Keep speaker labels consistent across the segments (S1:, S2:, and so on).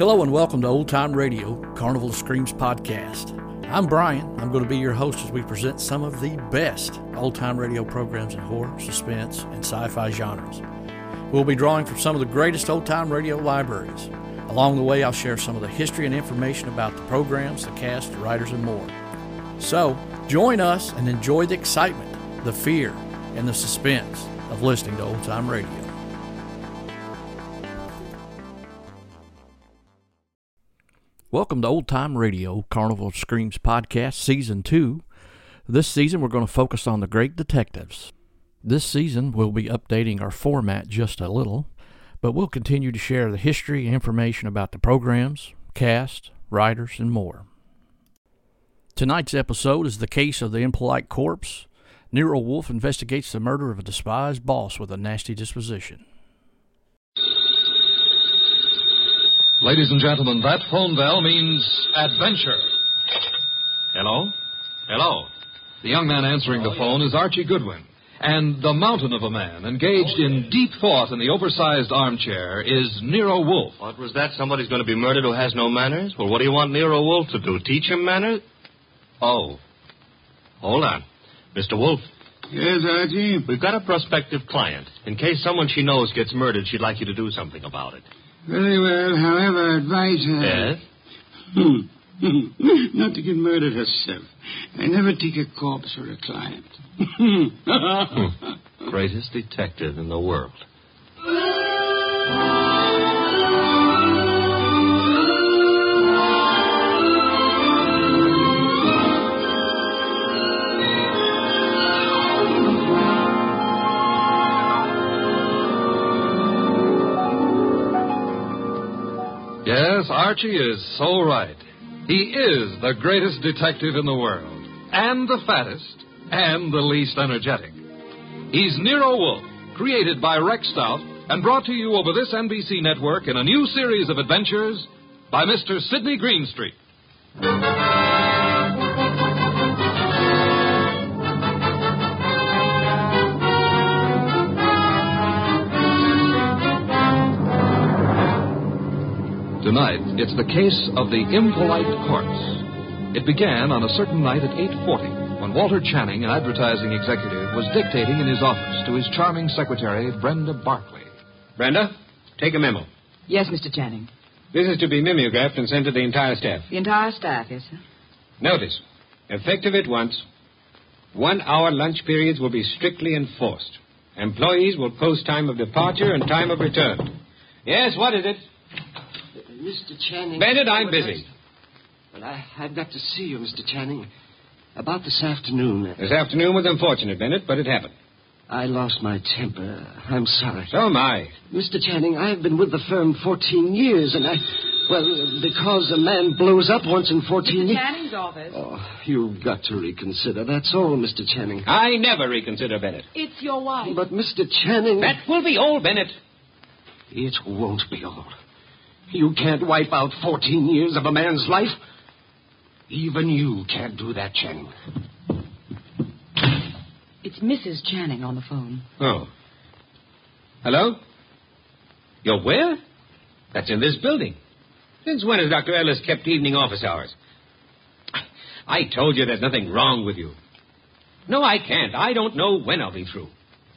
S1: Hello and welcome to Old Time Radio, Carnival of Screams podcast. I'm Brian. I'm going to be your host as we present some of the best old time radio programs in horror, suspense, and sci fi genres. We'll be drawing from some of the greatest old time radio libraries. Along the way, I'll share some of the history and information about the programs, the cast, the writers, and more. So, join us and enjoy the excitement, the fear, and the suspense of listening to old time radio. Welcome to Old Time Radio, Carnival Screams Podcast, Season 2. This season, we're going to focus on the great detectives. This season, we'll be updating our format just a little, but we'll continue to share the history and information about the programs, cast, writers, and more. Tonight's episode is the case of the impolite corpse. Nero Wolfe investigates the murder of a despised boss with a nasty disposition.
S2: Ladies and gentlemen, that phone bell means adventure.
S3: Hello? Hello?
S2: The young man answering the phone is Archie Goodwin. And the mountain of a man engaged in deep thought in the oversized armchair is Nero Wolfe.
S3: What was that? Somebody's going to be murdered who has no manners? Well, what do you want Nero Wolfe to do? Teach him manners? Oh. Hold on. Mr. Wolfe,
S4: Yes, Archie?
S3: we've got a prospective client. In case someone she knows gets murdered, she'd like you to do something about it.
S4: Very well. However, advise her.
S3: Yes? Hmm, hmm, hmm.
S4: Not to get murdered herself. I never take a corpse for a client.
S3: Greatest detective in the world.
S2: Yes, Archie is so right. He is the greatest detective in the world, and the fattest, and the least energetic. He's Nero Wolfe, created by Rex Stout and brought to you over this NBC network in a new series of adventures by Mr. Sidney Greenstreet. Tonight, it's the case of the impolite corpse. It began on a certain night at 8:40 when Walter Channing, an advertising executive, was dictating in his office to his charming secretary, Brenda Barkley.
S5: Brenda, take a memo.
S6: Yes, Mr. Channing.
S5: This is to be mimeographed and sent to the entire staff.
S6: The entire staff, yes, sir.
S5: Notice, effective at once, one hour lunch periods will be strictly enforced. Employees will post time of departure and time of return. Yes, what is it?
S7: Mr. Channing.
S5: Bennett, I'm busy.
S7: Well, I, I've got to see you, Mr. Channing. About this afternoon.
S5: This afternoon was unfortunate, Bennett, but it happened.
S7: I lost my temper. I'm sorry.
S5: So am I.
S7: Mr. Channing, I've been with the firm 14 years, and I. Well, because a man blows up once in 14 years.
S6: Channing's office.
S7: Oh, you've got to reconsider. That's all, Mr. Channing.
S5: I never reconsider, Bennett.
S6: It's your wife.
S7: But, Mr. Channing.
S5: That will be all, Bennett.
S7: It won't be all. You can't wipe out 14 years of a man's life. Even you can't do that, Channing.
S6: It's Mrs. Channing on the phone.
S5: Oh. Hello? You're where? That's in this building. Since when has Dr. Ellis kept evening office hours? I told you there's nothing wrong with you. No, I can't. I don't know when I'll be through.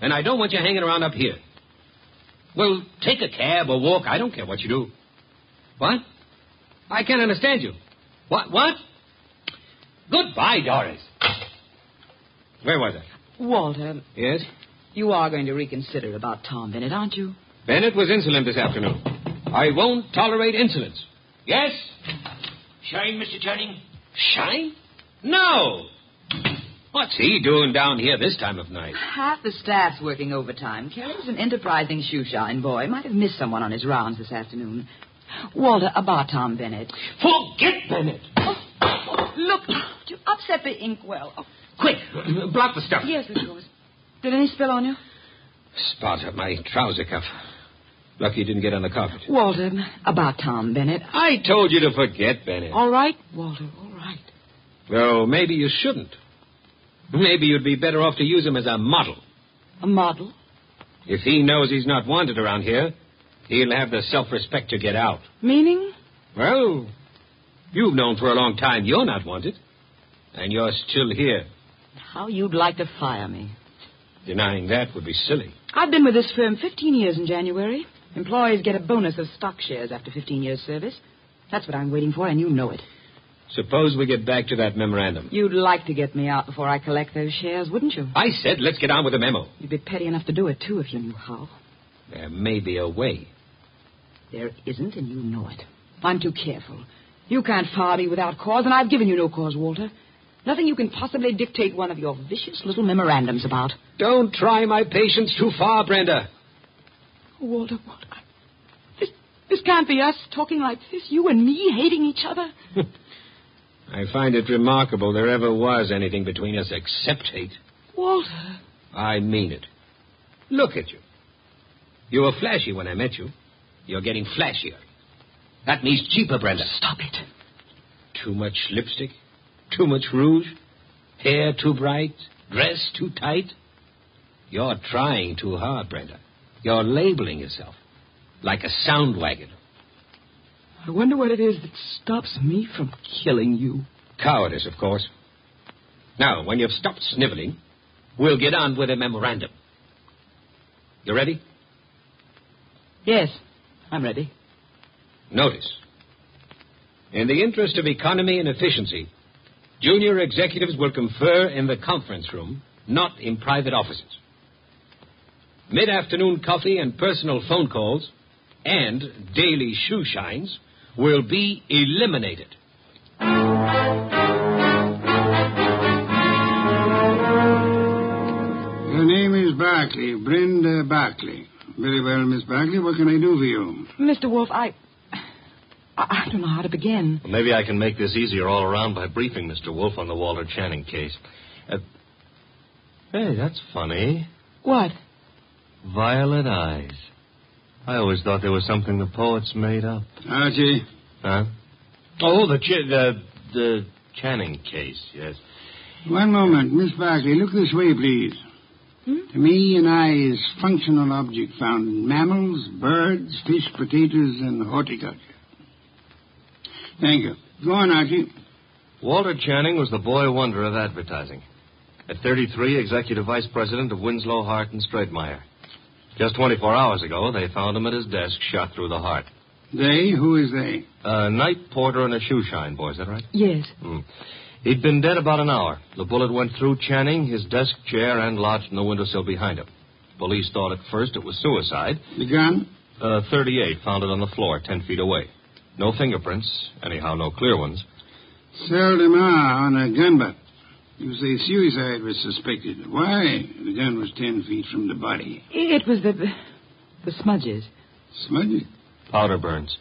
S5: And I don't want you hanging around up here. Well, take a cab or walk. I don't care what you do. What? I can't understand you. What? What? Goodbye, Doris. Where was I?
S6: Walter,
S5: Yes?
S6: you are going to reconsider about Tom Bennett, aren't you?
S5: Bennett was insolent this afternoon. I won't tolerate insolence. Yes?
S7: Shine, Mr. Channing.
S5: Shine? No. What's he doing down here this time of night?
S6: Half the staff's working overtime. Kelly's an enterprising shoe shine boy. Might have missed someone on his rounds this afternoon. Walter, about Tom Bennett.
S5: Forget Bennett.
S6: Oh, oh, look, you upset the inkwell. Oh,
S5: Quick, block the stuff.
S6: yes, of course. Did any spill on you?
S5: Spot of my trouser cuff. Lucky you didn't get on the carpet.
S6: Walter, about Tom Bennett.
S5: I told you to forget Bennett.
S6: All right, Walter, all right.
S5: Well, maybe you shouldn't. Maybe you'd be better off to use him as a model.
S6: A model?
S5: If he knows he's not wanted around here, he'll have the self-respect to get out.
S6: Meaning?
S5: Well, you've known for a long time you're not wanted. And you're still here.
S6: How you'd like to fire me.
S5: Denying that would be silly.
S6: I've been with this firm 15 years in January. Employees get a bonus of stock shares after 15 years' service. That's what I'm waiting for, and you know it.
S5: Suppose we get back to that memorandum.
S6: You'd like to get me out before I collect those shares, wouldn't you?
S5: I said let's get on with the memo.
S6: You'd be petty enough to do it, too, if you knew how.
S5: There may be a way.
S6: There isn't, and you know it. I'm too careful. You can't fire me without cause, and I've given you no cause, Walter. Nothing you can possibly dictate one of your vicious little memorandums about.
S5: Don't try my patience too far, Brenda.
S6: Walter, Walter. I- This, this can't be us talking like this. You and me hating each other.
S5: I find it remarkable there ever was anything between us except hate.
S6: Walter.
S5: I mean it. Look at you. You were flashy when I met you. You're getting flashier. That means cheaper, Brenda.
S6: Stop it.
S5: Too much lipstick? Too much rouge? Hair too bright? Dress too tight? You're trying too hard, Brenda. You're labeling yourself like a sound wagon.
S6: I wonder what it is that stops me from killing you.
S5: Cowardice, of course. Now, when you've stopped sniveling, we'll get on with a memorandum. You ready?
S6: Yes, I'm ready.
S5: Notice. In the interest of economy and efficiency, junior executives will confer in the conference room, not in private offices. Mid afternoon coffee and personal phone calls and daily shoe shines will be eliminated.
S4: Your name is Barclay, Brenda Barkley. Very well, Miss Bagley. What can I do for you?
S6: Mr. Wolfe, I. I I don't know how to begin.
S3: Well, maybe I can make this easier all around by briefing Mr. Wolfe on the Walter Channing case. Uh, hey, that's funny.
S6: What?
S3: Violet eyes. I always thought they were something the poets made up.
S4: Archie,
S3: Huh? Oh, the Ch- the the Channing case. Yes.
S4: one moment. Miss Bagley. look this way, please. To me, an eye is functional object found in mammals, birds, fish, potatoes, and horticulture. Thank you. Go on, Archie.
S3: Walter Channing was the boy wonder of advertising. At 33, executive vice president of Winslow, Hart, and Straightmeyer. Just 24 hours ago, they found him at his desk, shot through the heart.
S4: They? Who is they?
S3: A night porter and a shoe shine boy, is that right?
S6: Yes.
S3: Hmm. He'd been dead about an hour. The bullet went through Channing, his desk chair, and lodged in the windowsill behind him. Police thought at first it was suicide.
S4: The gun?
S3: Uh, 38 found it on the floor, 10 feet away. No fingerprints, anyhow, no clear ones.
S4: Seldom are on a gun butt. You say suicide was suspected. Why? The gun was ten feet from the body.
S6: It was the. the smudges.
S4: Smudges?
S3: Powder burns.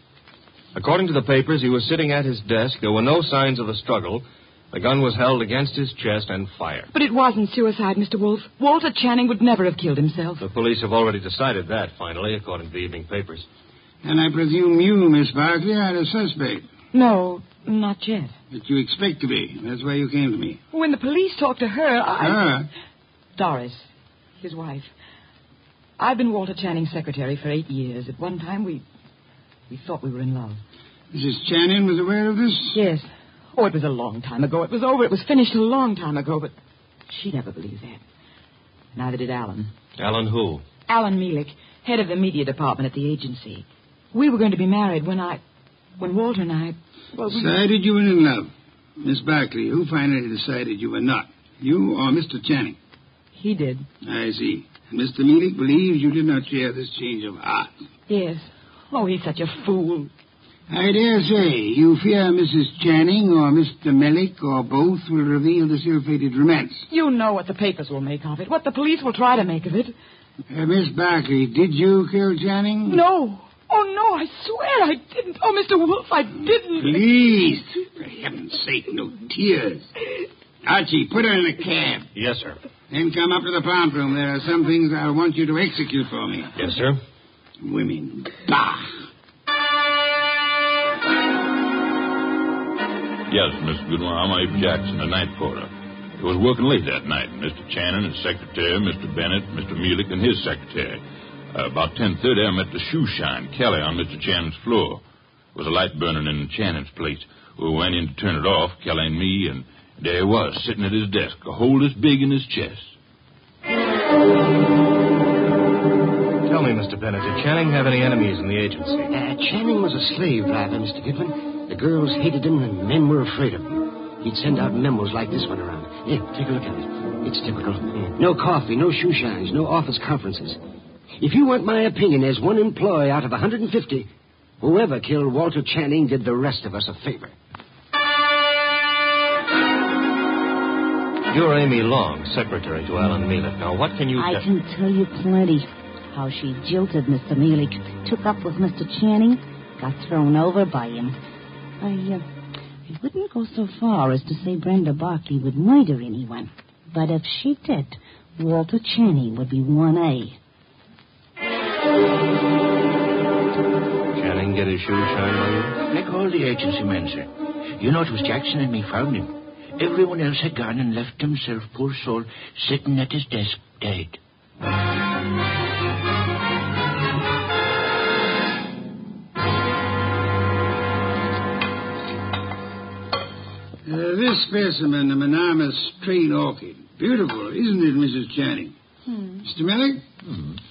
S3: According to the papers, he was sitting at his desk. There were no signs of a struggle, The gun was held against his chest and fired.
S6: But it wasn't suicide, Mr. Wolfe. Walter Channing would never have killed himself.
S3: The police have already decided that, finally, according to the evening papers.
S4: And I presume you, Miss Barkley, are a suspect.
S6: No, not yet.
S4: But you expect to be. That's why you came to me.
S6: When the police talked to her, I.
S4: Ah,
S6: Doris, his wife. I've been Walter Channing's secretary for eight years. At one time, we. we thought we were in love.
S4: Mrs. Channing was aware of this?
S6: Yes. Oh, it was a long time ago. It was over. It was finished a long time ago, but she never believed that. Neither did Alan.
S3: Alan who?
S6: Alan Mealik, head of the media department at the agency. We were going to be married when I. when Walter and I. Well, we,
S4: Decided you were in love. Miss Barkley, who finally decided you were not? You or Mr. Channing?
S6: he did.
S4: I see. Mr. Mealik believes you did not share this change of heart.
S6: Yes. Oh, he's such a fool.
S4: I dare say you fear Mrs. Channing or Mr. Mellick or both will reveal this ill-fated romance.
S6: You know what the papers will make of it, what the police will try to make of it.
S4: Uh, Miss Barkley, did you kill Channing?
S6: No. Oh, no, I swear I didn't. Oh, Mr. Wolfe, I didn't.
S4: Please, for heaven's sake, no tears. Archie, put her in a cab.
S3: Yes, sir.
S4: Then come up to the plant room. There are some things I want you to execute for me.
S3: Yes, sir.
S4: Women. Bah!
S8: Yes, Mr. Goodwin, I'm Abe Jackson, the night porter. I was working late that night. Mr. Channing, his secretary, Mr. Bennett, Mr. Mealik, and his secretary. Uh, about 10.30, I met the shoe shine, Kelly, on Mr. Channing's floor. There was a light burning in Channing's place. We went in to turn it off, Kelly and me, and there he was, sitting at his desk, a hole this big in his chest.
S3: Tell me, Mr. Bennett, did Channing have any enemies in the agency?
S7: Uh, Channing was a slave driver, Mr. Goodwin. The girls hated him, and men were afraid of him. He'd send out memos like this one around. Here, take a look at it. It's typical. No coffee, no shoe shines, no office conferences. If you want my opinion as one employee out of 150, whoever killed Walter Channing did the rest of us a favor.
S3: You're Amy Long, secretary to Alan Mealik. Now, what can you
S9: I can tell you plenty. How she jilted Mr. Mealik, took up with Mr. Channing, got thrown over by him. I, uh, I wouldn't go so far as to say Brenda Barkley would murder anyone. But if she did, Walter Channing would be 1A.
S3: Channing get his shoes shine on you?
S10: Like all the agency men, sir. You know, it was Jackson and me found him. Everyone else had gone and left himself, poor soul, sitting at his desk, dead.
S4: Uh, this specimen, a monogamous straight orchid. Beautiful, isn't it, Mrs. Channing?
S9: Hmm.
S4: Mr. Mellick?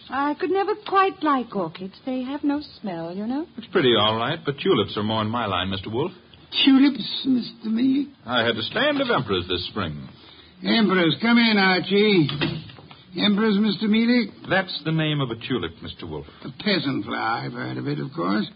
S9: I could never quite like orchids. They have no smell, you know.
S8: It's pretty all right, but tulips are more in my line, Mr. Wolfe.
S4: Tulips, Mr. Mellick?
S8: I had a stand of emperors this spring.
S4: Emperors, come in, Archie. Emperors, Mr. Mellick?
S8: That's the name of a tulip, Mr. Wolfe.
S4: A peasant flower. I've heard of it, of course.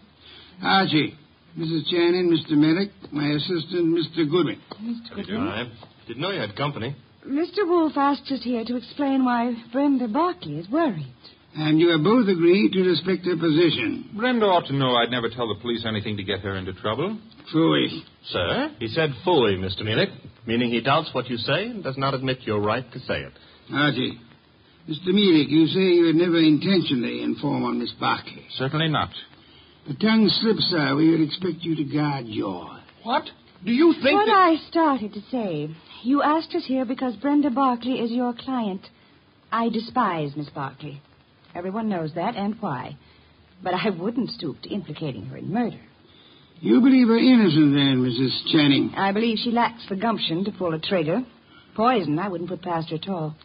S4: Archie, Mrs. Channing, Mr. Mellick, my assistant, Mr. Goodwin. mr.
S3: I didn't know you had company.
S9: Mr. Wolfe asked us here to explain why Brenda Barkley is worried.
S4: And you have both agreed to respect her position.
S8: Brenda ought to know I'd never tell the police anything to get her into trouble.
S4: Phooey.
S3: Sir? He said fully, Mr. Mealik, meaning he doubts what you say and does not admit your right to say it.
S4: Archie, Mr. Mellick, you say you would never intentionally inform on Miss Barkley.
S8: Certainly not.
S4: The tongue slips, sir. We would expect you to guard yours.
S8: What? Do you think
S9: what
S8: that...
S9: I started to say. You asked us here because Brenda Barclay is your client. I despise Miss Barclay. Everyone knows that and why. But I wouldn't stoop to implicating her in murder.
S4: You believe her innocent, then, Mrs. Channing?
S9: I believe she lacks the gumption to pull a trigger. Poison, I wouldn't put past her at all.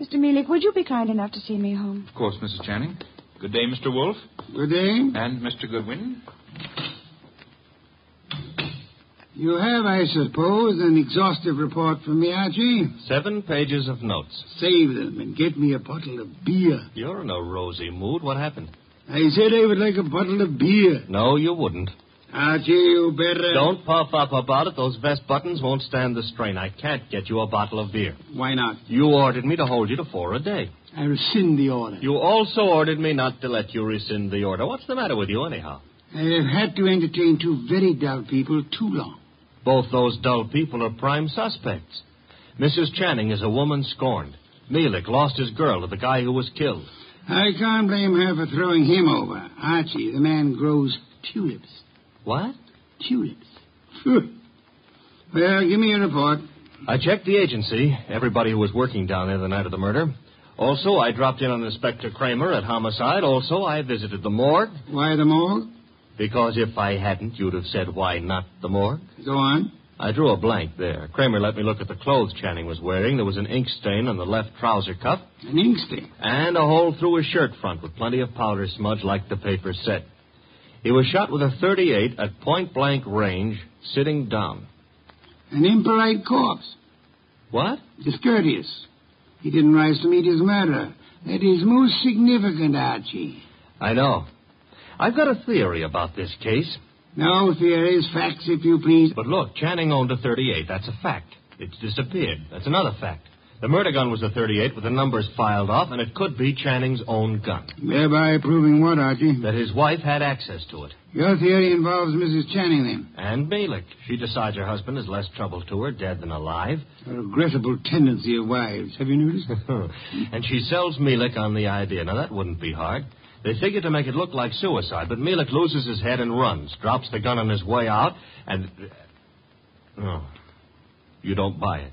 S9: Mr. Mealik, would you be kind enough to see me home?
S8: Of course, Mrs. Channing. Good day, Mr. Wolfe.
S4: Good day.
S8: And Mr. Goodwin.
S4: You have, I suppose, an exhaustive report from me, Archie.
S3: Seven pages of notes.
S4: Save them and get me a bottle of beer.
S3: You're in a rosy mood. What happened?
S4: I said I would like a bottle of beer.
S3: No, you wouldn't.
S4: Archie, you better.
S3: Don't puff up about it. Those vest buttons won't stand the strain. I can't get you a bottle of beer.
S4: Why not?
S3: You ordered me to hold you to four a day.
S4: I rescind the order.
S3: You also ordered me not to let you rescind the order. What's the matter with you, anyhow?
S4: I have had to entertain two very dull people too long.
S3: Both those dull people are prime suspects. Mrs. Channing is a woman scorned. Melik lost his girl to the guy who was killed.
S4: I can't blame her for throwing him over. Archie, the man grows tulips.
S3: What?
S4: Tulips. well, give me a report.
S3: I checked the agency, everybody who was working down there the night of the murder. Also, I dropped in on Inspector Cramer at homicide. Also, I visited the morgue.
S4: Why the morgue?
S3: Because if I hadn't, you'd have said, why not the morgue?
S4: Go on.
S3: I drew a blank there. Cramer let me look at the clothes Channing was wearing. There was an ink stain on the left trouser cuff.
S4: An ink stain?
S3: And a hole through his shirt front with plenty of powder smudge like the paper said. He was shot with a 38 at point blank range, sitting down.
S4: An impolite corpse.
S3: What?
S4: Discourteous. He didn't rise to meet his murderer. That is most significant, Archie.
S3: I know. I've got a theory about this case.
S4: No theories, facts, if you please.
S3: But look, Channing owned a 38. That's a fact. It's disappeared. That's another fact. The murder gun was a 38 with the numbers filed off, and it could be Channing's own gun.
S4: Thereby proving what, Archie?
S3: That his wife had access to it.
S4: Your theory involves Mrs. Channing, then?
S3: And Melik. She decides her husband is less trouble to her, dead than alive.
S4: A regrettable tendency of wives. Have you noticed?
S3: and she sells Melik on the idea. Now, that wouldn't be hard. They figure to make it look like suicide, but Melik loses his head and runs, drops the gun on his way out, and. Uh, oh. You don't buy it.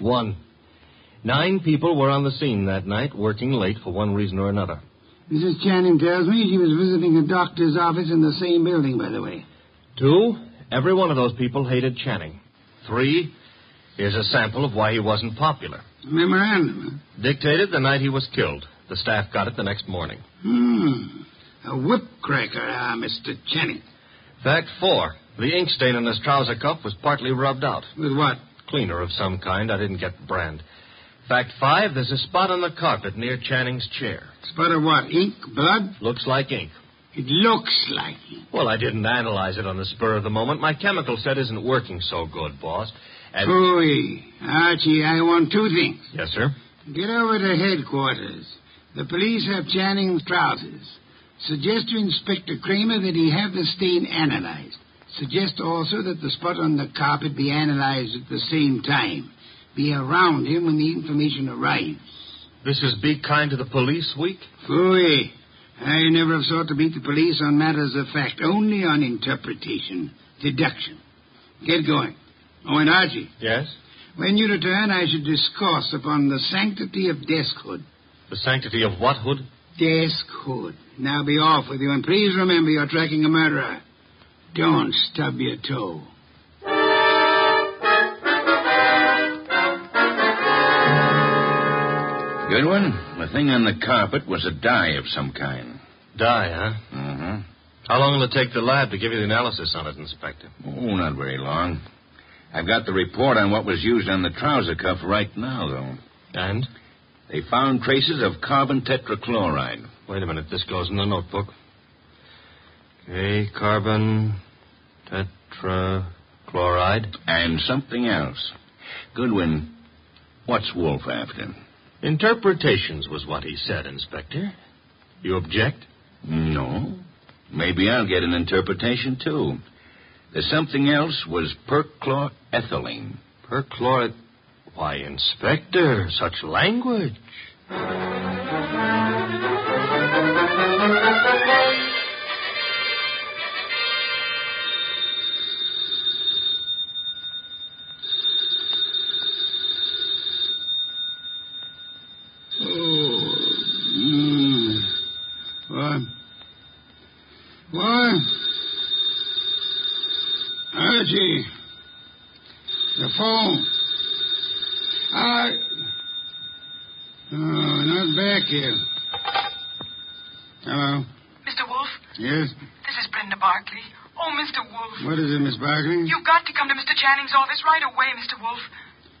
S3: One. Nine people were on the scene that night, working late for one reason or another.
S4: Mrs. Channing tells me she was visiting a doctor's office in the same building, by the way.
S3: Two. Every one of those people hated Channing. Three. Here's a sample of why he wasn't popular.
S4: Memorandum.
S3: Dictated the night he was killed. The staff got it the next morning.
S4: Hmm. A whipcracker, ah, Mr. Channing.
S3: Fact four. The ink stain on his trouser cuff was partly rubbed out.
S4: With what?
S3: Cleaner of some kind. I didn't get the brand. Fact five, there's a spot on the carpet near Channing's chair.
S4: Spot of what? Ink? Blood?
S3: Looks like ink.
S4: It looks like ink.
S3: Well, I didn't analyze it on the spur of the moment. My chemical set isn't working so good, boss. And...
S4: Archie, I want two things.
S3: Yes, sir.
S4: Get over to headquarters. The police have Channing's trousers. Suggest to Inspector Cramer that he have the stain analyzed. Suggest also that the spot on the carpet be analyzed at the same time. Be around him when the information arrives.
S3: This is Be Kind to the Police Week?
S4: Phooey. I never have sought to beat the police on matters of fact, only on interpretation, deduction. Get going. Oh, and Archie.
S3: Yes?
S4: When you return, I should discourse upon the sanctity of deskhood.
S3: The sanctity of what hood?
S4: Deskhood. Now be off with you, and please remember you're tracking a murderer. Don't stub your toe.
S10: Good one. The thing on the carpet was a dye of some kind.
S3: Dye, huh?
S10: Mm-hmm.
S3: How long will it take the lab to give you the analysis on it, Inspector?
S10: Oh, not very long. I've got the report on what was used on the trouser cuff right now, though.
S3: And?
S10: They found traces of carbon tetrachloride.
S3: Wait a minute. This goes in the notebook. Okay, carbon tetrachloride.
S10: And something else. Goodwin, what's Wolfe after?
S3: Interpretations was what he said, Inspector. You object?
S10: No. Maybe I'll get an interpretation, too. The something else was perchlorethylene.
S3: Perchlor... Why, Inspector, such language.
S11: Channing's office right away, Mr. Wolfe.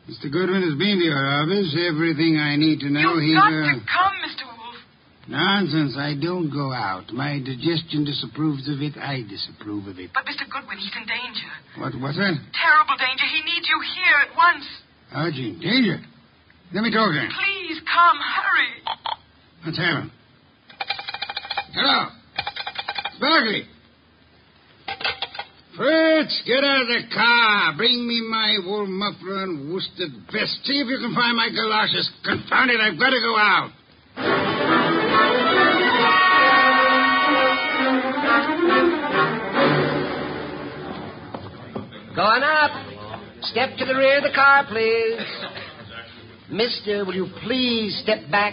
S4: Mr. Goodwin has been to your office. Everything I need to know.
S11: You've
S4: He's,
S11: got
S4: uh,
S11: to come, Mr. Wolfe.
S4: Nonsense. I don't go out. My digestion disapproves of it. I disapprove of it.
S11: But Mr. Goodwin, he's in danger.
S4: What, what's that?
S11: Terrible danger. He needs you here at once.
S4: Archie, danger. Let me talk to him.
S11: Please come. Hurry.
S4: Let's have him. Hello. Barkley. Fritz, get out of the car. Bring me my wool muffler and worsted vest. See if you can find my galoshes. Confound it, I've got to go out.
S7: Going up. Step to the rear of the car, please. Mister, will you please step back?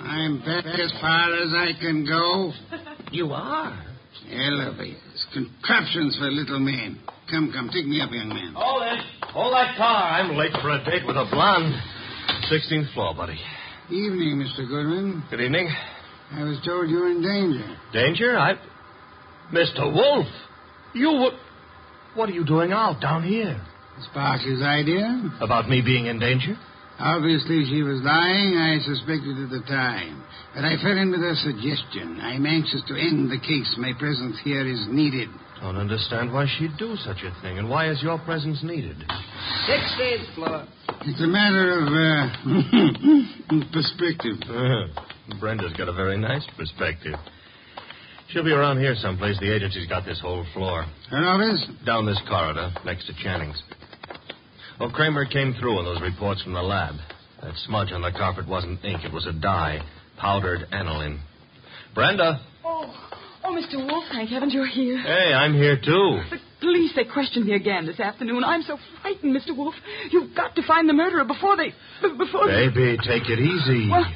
S4: I'm back as far as I can go.
S7: You are.
S4: Elevators, contraptions for little men. Come, come, take me up, young man.
S3: Hold it. Hold that car. I'm late for a date with a blonde. 16th floor, buddy.
S4: Evening, Mr. Goodwin.
S3: Good evening.
S4: I was told you were in danger.
S3: Danger? I. Mr. Wolfe! You were. What are you doing out down here?
S4: It's Barkley's idea.
S3: About me being in danger?
S4: Obviously, she was lying. I suspected at the time. But I fell in with her suggestion. I'm anxious to end the case. My presence here is needed.
S3: Don't understand why she'd do such a thing, and why is your presence needed?
S7: 16th floor.
S4: It's a matter of uh, perspective.
S3: Uh, Brenda's got a very nice perspective. She'll be around here someplace. The agency's got this whole floor.
S4: Her office?
S3: Down this corridor, next to Channing's. Well, Cramer came through on those reports from the lab. That smudge on the carpet wasn't ink, it was a dye, powdered aniline. Brenda!
S6: Oh, oh, Mr. Wolfe, thank heavens you're here.
S3: Hey, I'm here too.
S6: The police, they questioned me again this afternoon. I'm so frightened, Mr. Wolfe. You've got to find the murderer before they... Before they...
S3: Baby, take it easy.
S6: Well,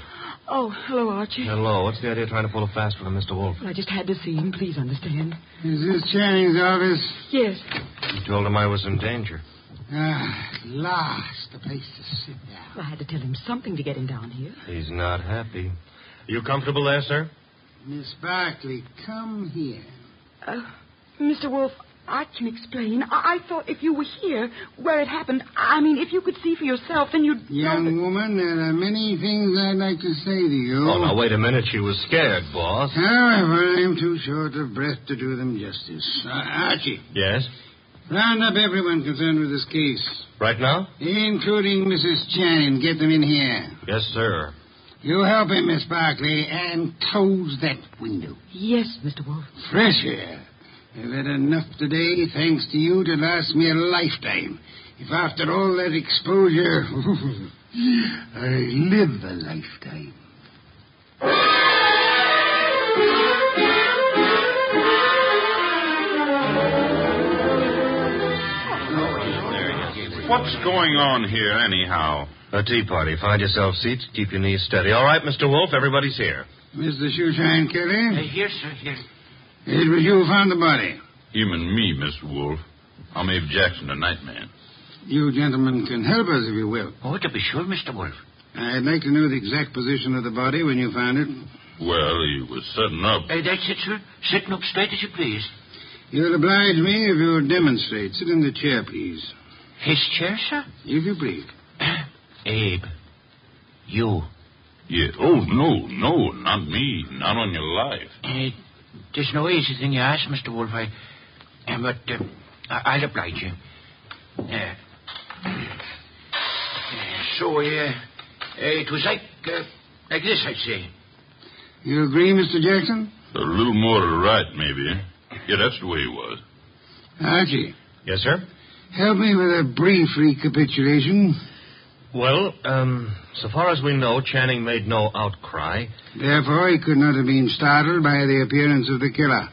S6: oh, hello, Archie.
S3: Hello. What's the idea of trying to pull a fast one on Mr. Wolfe?
S6: I just had to see him. Please understand.
S4: Is this Channing's office?
S6: Yes.
S3: You told him I was in danger.
S4: Ah, at last, a place to sit down.
S6: I had to tell him something to get him down here.
S3: He's not happy. Are You comfortable there, sir?
S4: Miss Barkley, come here.
S6: Uh, Mr. Wolfe, I can explain. I-, I thought if you were here, where it happened, I mean, if you could see for yourself, then you'd.
S4: Young
S6: know that-
S4: woman, there are many things I'd like to say to you.
S3: Oh, now, wait a minute. She was scared, boss.
S4: However, I'm too short of breath to do them justice. Uh, Archie,
S3: Yes?
S4: Round up everyone concerned with this case,
S3: Right now?
S4: including Mrs. Channing. Get them in here.
S3: Yes, sir.
S4: You help him, Miss Barkley, and close that window.
S6: Yes, Mr. Wolfe.
S4: Fresh air. I've had enough today, thanks to you, to last me a lifetime. If after all that exposure, I live a lifetime.
S8: What's going on here, anyhow?
S3: A tea party. Find yourself seats. Keep your knees steady. All right, Mr. Wolfe. Everybody's here.
S4: Mr. Shoeshine Kelly,
S10: here, sir, here.
S4: it was you who found the body.
S8: Him and me, Mr. Wolfe. I'm Abe Jackson, the night man.
S4: You gentlemen can help us if you will.
S10: Oh, to be sure, Mr. Wolfe.
S4: I'd like to know the exact position of the body when you found it.
S8: Well, he was sitting up.
S10: Uh, that's it, sir. Sitting up straight as you please.
S4: You'll oblige me if you'll demonstrate. Sit in the chair, please.
S10: His chair, sir?
S4: If you please.
S10: Abe. You.
S8: Yeah. Oh, no, no, not me. Not on your life.
S10: Uh, there's no easy thing you ask, Mr. Wolfe. I, uh, but uh, I- I'll oblige you. Uh, uh, so, uh, uh, it was like, uh, like this, I'd say.
S4: You agree, Mr. Jackson?
S8: A little more to the right, maybe. Yeah, that's the way he was.
S4: Archie,
S3: Yes, sir?
S4: Help me with a brief recapitulation.
S3: Well, um, so far as we know, Channing made no outcry.
S4: Therefore, he could not have been startled by the appearance of the killer.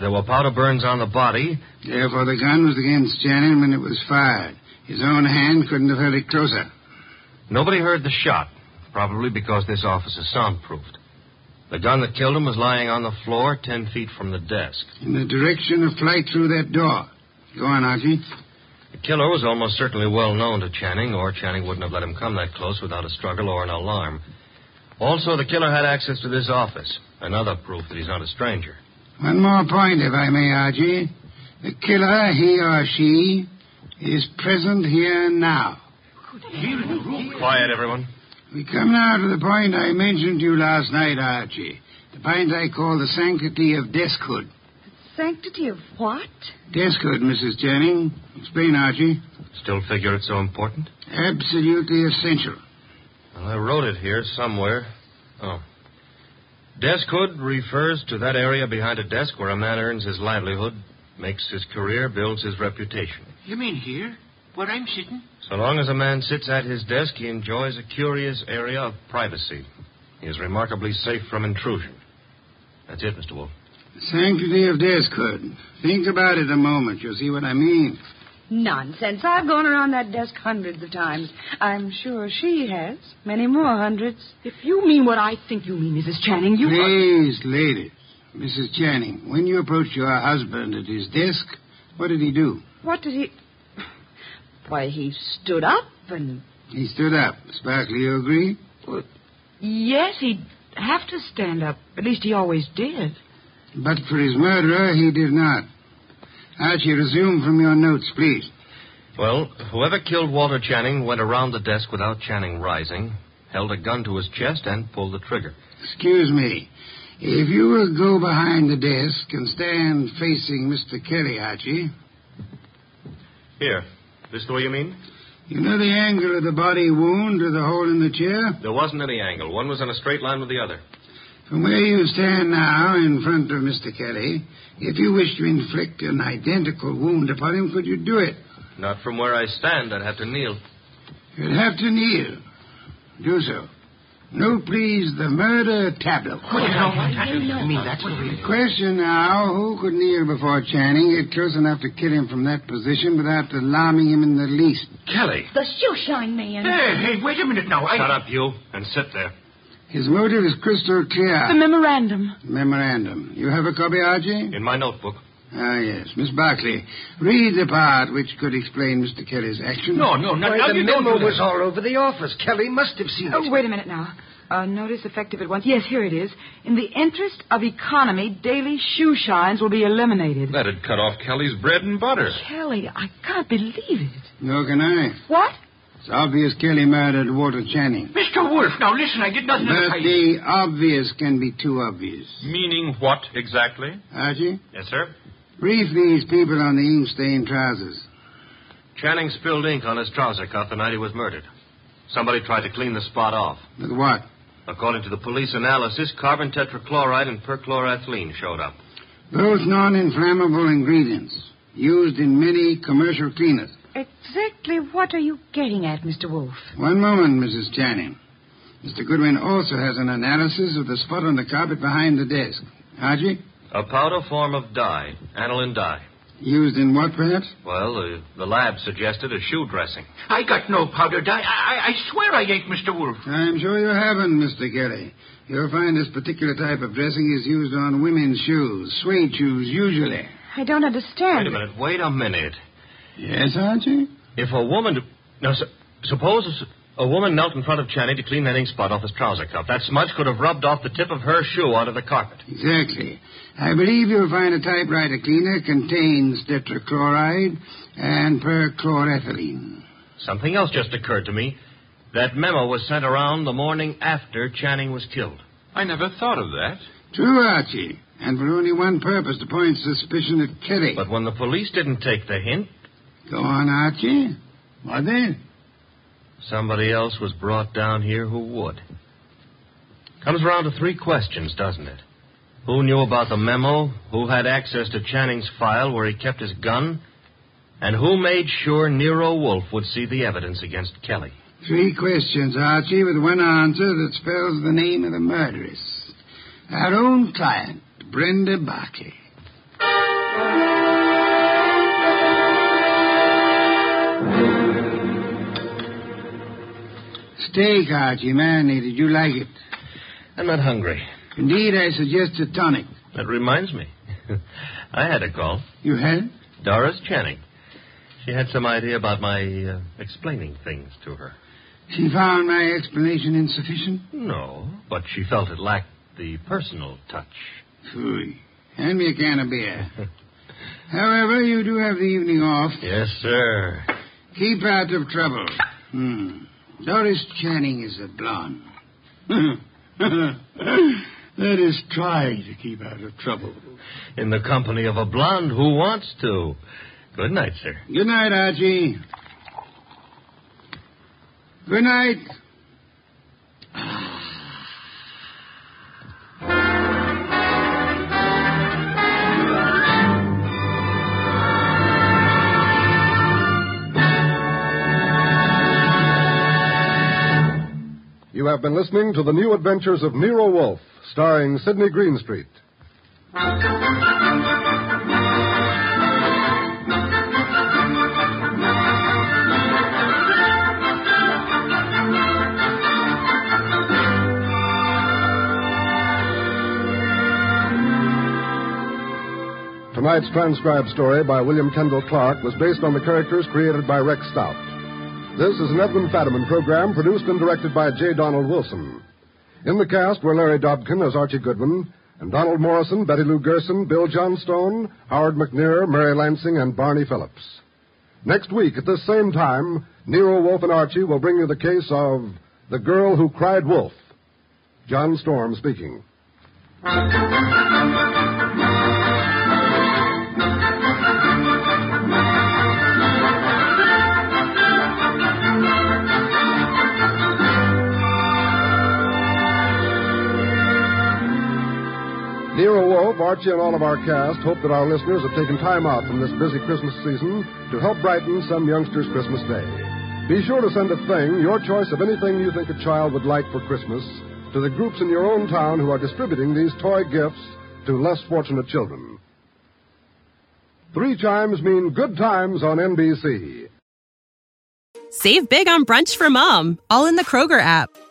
S3: There were powder burns on the body.
S4: Therefore, the gun was against Channing when it was fired. His own hand couldn't have held it closer.
S3: Nobody heard the shot. probably because this office is soundproofed. The gun that killed him was lying on the floor ten feet from the desk.
S4: In the direction of flight through that door. Go on, Archie.
S3: The killer was almost certainly well known to Channing, or Channing wouldn't have let him come that close without a struggle or an alarm. Also, the killer had access to this office. Another proof that he's not a stranger.
S4: One more point, if I may, Archie. The killer, he or she, is present here now.
S3: Quiet, everyone.
S4: We come now to the point I mentioned to you last night, Archie. The point I call the sanctity of deskhood.
S6: Sanctity of what?
S4: Deskhood, Mrs. Channing. Explain, Archie.
S3: Still figure it's so important?
S4: Absolutely essential.
S3: Well, I wrote it here somewhere. Oh. Deskhood refers to that area behind a desk where a man earns his livelihood, makes his career, builds his reputation.
S10: You mean here? Where I'm sitting?
S3: So long as a man sits at his desk, he enjoys a curious area of privacy. He is remarkably safe from intrusion. That's it, Mr. Wolfe.
S4: Sanctity of deskhood. Think about it a moment. You'll see what I mean.
S6: Nonsense. I've gone around that desk hundreds of times. I'm sure she has. Many more hundreds. If you mean what I think you mean, Mrs. Channing, you.
S4: Please, ladies. Mrs. Channing, when you approached your husband at his desk, what did he do?
S6: What did he. Why, he stood up and.
S4: He stood up. Sparkley, you agree?
S6: Well, yes, he'd have to stand up. At least he always did.
S4: But for his murderer, he did not. Archie, resume from your notes, please.
S3: Well, whoever killed Walter Channing went around the desk without Channing rising, held a gun to his chest, and pulled the trigger.
S4: Excuse me. If you will go behind the desk and stand facing Mr. Kelly, Archie.
S3: Here. This the way you mean?
S4: You know the angle of the body wound or the hole in the chair?
S3: There wasn't any angle. One was in a straight line with the other.
S4: From where you stand now in front of Mr. Kelly, if you wish to inflict an identical wound upon him, could you do it?
S3: Not from where I stand. I'd have to kneel.
S4: You'd have to kneel. Do so. No, please, the murder tableau.
S10: I mean, that's what we...
S4: Question now, who could kneel before Channing, get close enough to kill him from that position without alarming him in the least?
S3: Kelly!
S9: The shoe shine man.
S10: Hey, hey, wait a minute now. I...
S3: Shut up, you, and sit there.
S4: His motive is crystal clear.
S6: The memorandum.
S4: Memorandum. You have a copy, Archie?
S3: In my notebook.
S4: Ah, yes. Miss Barclay, read the part which could explain Mr. Kelly's action.
S10: No, no, no.
S7: Why,
S10: now
S7: the
S10: you don't
S7: memo was
S10: that.
S7: all over the office. Kelly must have seen
S6: Oh,
S7: it.
S6: Oh, wait a minute now. Uh, notice effective at once. Yes, here it is. In the interest of economy, daily shoe shines will be eliminated.
S8: That'd cut off Kelly's bread and butter.
S6: Kelly, I can't believe it.
S4: Nor can I.
S6: What?
S4: It's obvious Kelly murdered Walter Channing.
S10: Mr. Wolfe, now listen, I did nothing of the
S4: But the obvious can be too obvious.
S8: Meaning what exactly?
S4: Archie,
S3: Yes, sir?
S4: brief these people on the ink-stained trousers.
S3: Channing spilled ink on his trouser cuff the night he was murdered. Somebody tried to clean the spot off.
S4: With what?
S3: According to the police analysis, carbon tetrachloride and perchloroethylene showed up.
S4: Both non-inflammable ingredients used in many commercial cleaners.
S6: Exactly what are you getting at, Mr. Wolfe?
S4: One moment, Mrs. Channing. Mr. Goodwin also has an analysis of the spot on the carpet behind the desk. Archie?
S3: A powder form of dye, aniline dye.
S4: Used in what, perhaps?
S3: Well, the, the lab suggested a shoe dressing.
S10: I got no powder dye. I, I, I swear I ain't Mr. Wolfe.
S4: I'm sure you haven't, Mr. Kelly. You'll find this particular type of dressing is used on women's shoes, suede shoes, usually.
S6: I don't understand.
S3: Wait a minute, wait a minute.
S4: Yes, Archie?
S3: If a woman. Now, su- suppose a woman knelt in front of Channing to clean that ink spot off his trouser cuff. That smudge could have rubbed off the tip of her shoe onto the carpet.
S4: Exactly. I believe you'll find a typewriter cleaner contains tetrachloride and perchloroethylene.
S3: Something else just occurred to me. That memo was sent around the morning after Channing was killed.
S8: I never thought of that.
S4: True, Archie. And for only one purpose to point suspicion at Kelly.
S3: But when the police didn't take the hint,
S4: Go on, Archie. What then?
S3: somebody else was brought down here who would. Comes around to three questions, doesn't it? Who knew about the memo? Who had access to Channing's file where he kept his gun? And who made sure Nero Wolfe would see the evidence against Kelly?
S4: Three questions, Archie, with one answer that spells the name of the murderess. Our own client, Brenda Barkley. Steak, Archie, manly. Did you like it?
S3: I'm not hungry.
S4: Indeed, I suggest a tonic.
S3: That reminds me. I had a call.
S4: You had?
S3: Doris Channing. She had some idea about my uh, explaining things to her.
S4: She found my explanation insufficient?
S3: No, but she felt it lacked the personal touch.
S4: Phooey. Hand me a can of beer. However, you do have the evening off.
S3: Yes, sir.
S4: Keep out of trouble. Hmm. Doris Channing is a blonde. that is trying to keep out of trouble.
S3: In the company of a blonde who wants to. Good night, sir.
S4: Good night, Archie. Good night.
S12: Have been listening to the new adventures of Nero Wolfe, starring Sidney Greenstreet. Tonight's transcribed story by William Kendall Clark was based on the characters created by Rex Stout. This is an Edwin Fadiman program produced and directed by J. Donald Wilson. In the cast were Larry Dobkin as Archie Goodwin, and Donald Morrison, Betty Lou Gerson, Bill Johnstone, Howard McNear, Mary Lansing, and Barney Phillips. Next week at this same time, Nero Wolfe and Archie will bring you the case of The Girl Who Cried Wolf. John Storm speaking. Archie, and all of our cast hope that our listeners have taken time out from this busy Christmas season to help brighten some youngster's Christmas day. Be sure to send a thing, your choice of anything you think a child would like for Christmas, to the groups in your own town who are distributing these toy gifts to less fortunate children. Three chimes mean good times on NBC.
S13: Save big on brunch for mom, all in the Kroger app.